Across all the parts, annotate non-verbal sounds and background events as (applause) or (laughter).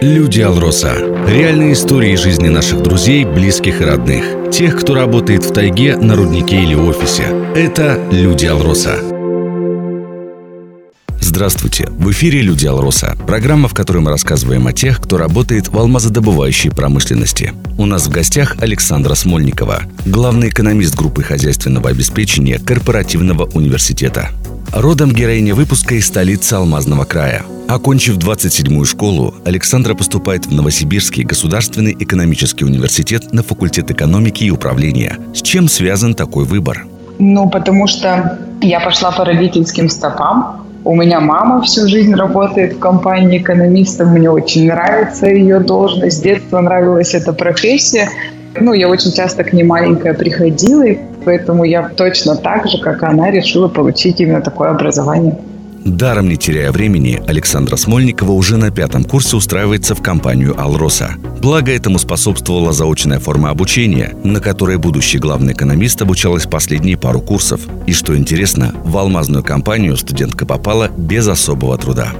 Люди Алроса. Реальные истории жизни наших друзей, близких и родных. Тех, кто работает в тайге, на руднике или офисе. Это Люди Алроса. Здравствуйте! В эфире «Люди Алроса» – программа, в которой мы рассказываем о тех, кто работает в алмазодобывающей промышленности. У нас в гостях Александра Смольникова, главный экономист группы хозяйственного обеспечения Корпоративного университета. Родом героиня выпуска из столицы Алмазного края. Окончив 27-ю школу, Александра поступает в Новосибирский государственный экономический университет на факультет экономики и управления. С чем связан такой выбор? Ну, потому что я пошла по родительским стопам. У меня мама всю жизнь работает в компании экономиста. Мне очень нравится ее должность. С детства нравилась эта профессия. Ну, я очень часто к ней маленькая приходила, и поэтому я точно так же, как она, решила получить именно такое образование. Даром не теряя времени, Александра Смольникова уже на пятом курсе устраивается в компанию «Алроса». Благо этому способствовала заочная форма обучения, на которой будущий главный экономист обучалась последние пару курсов. И что интересно, в алмазную компанию студентка попала без особого труда.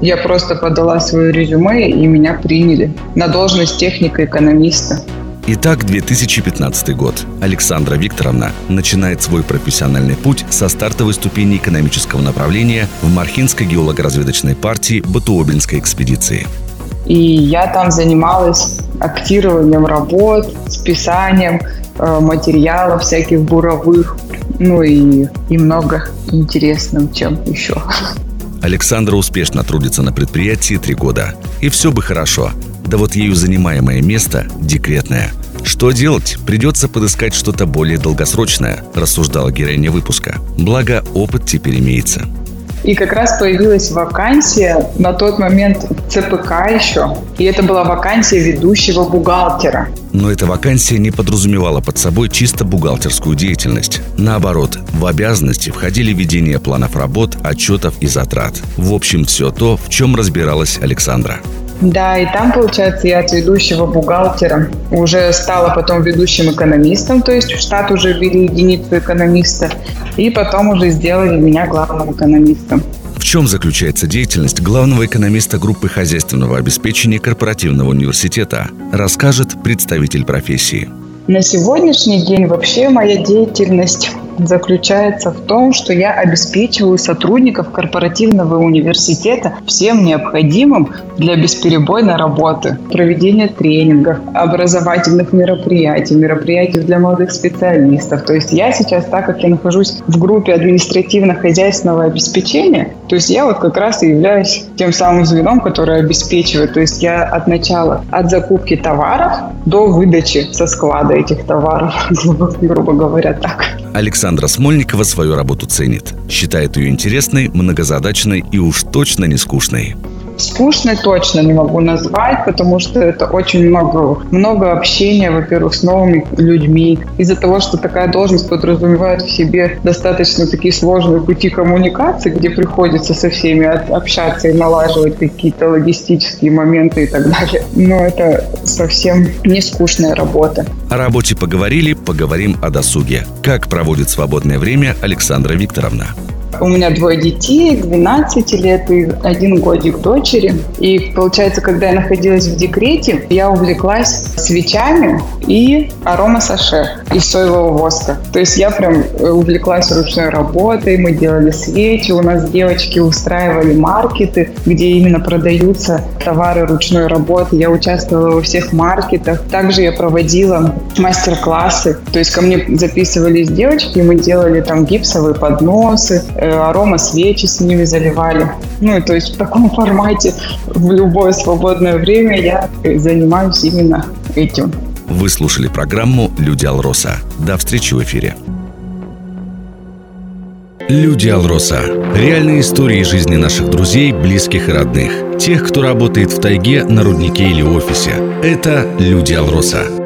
Я просто подала свое резюме, и меня приняли на должность техника-экономиста. Итак, 2015 год. Александра Викторовна начинает свой профессиональный путь со стартовой ступени экономического направления в Мархинской геолого-разведочной партии Батуобинской экспедиции. И я там занималась актированием работ, списанием э, материалов всяких буровых, ну и, и много интересным, чем еще. Александра успешно трудится на предприятии три года. И все бы хорошо, да вот ею занимаемое место декретное. Что делать? Придется подыскать что-то более долгосрочное, рассуждала героиня выпуска. Благо, опыт теперь имеется. И как раз появилась вакансия на тот момент ЦПК еще. И это была вакансия ведущего бухгалтера. Но эта вакансия не подразумевала под собой чисто бухгалтерскую деятельность. Наоборот, в обязанности входили ведение планов работ, отчетов и затрат. В общем, все то, в чем разбиралась Александра. Да, и там, получается, я от ведущего бухгалтера уже стала потом ведущим экономистом, то есть в штат уже ввели единицу экономиста, и потом уже сделали меня главным экономистом. В чем заключается деятельность главного экономиста группы хозяйственного обеспечения корпоративного университета, расскажет представитель профессии. На сегодняшний день вообще моя деятельность заключается в том, что я обеспечиваю сотрудников корпоративного университета всем необходимым для бесперебойной работы. Проведение тренингов, образовательных мероприятий, мероприятий для молодых специалистов. То есть я сейчас, так как я нахожусь в группе административно-хозяйственного обеспечения, то есть я вот как раз и являюсь тем самым звеном, которое обеспечивает. То есть я от начала, от закупки товаров до выдачи со склада этих товаров, (laughs) грубо говоря, так. Александра Смольникова свою работу ценит. Считает ее интересной, многозадачной и уж точно не скучной. Скучной точно не могу назвать, потому что это очень много, много общения, во-первых, с новыми людьми. Из-за того, что такая должность подразумевает в себе достаточно такие сложные пути коммуникации, где приходится со всеми общаться и налаживать какие-то логистические моменты и так далее. Но это совсем не скучная работа. О работе поговорили, поговорим о досуге. Как проводит свободное время Александра Викторовна? У меня двое детей, 12 лет и один годик дочери. И получается, когда я находилась в декрете, я увлеклась свечами и аромасаше из соевого воска. То есть я прям э, увлеклась ручной работой, мы делали свечи, у нас девочки устраивали маркеты, где именно продаются товары ручной работы. Я участвовала во всех маркетах. Также я проводила мастер-классы. То есть ко мне записывались девочки, и мы делали там гипсовые подносы, э, арома свечи с ними заливали. Ну, то есть в таком формате в любое свободное время я занимаюсь именно этим. Вы слушали программу «Люди Алроса». До встречи в эфире. Люди Алроса. Реальные истории жизни наших друзей, близких и родных. Тех, кто работает в тайге, на руднике или офисе. Это Люди Алроса.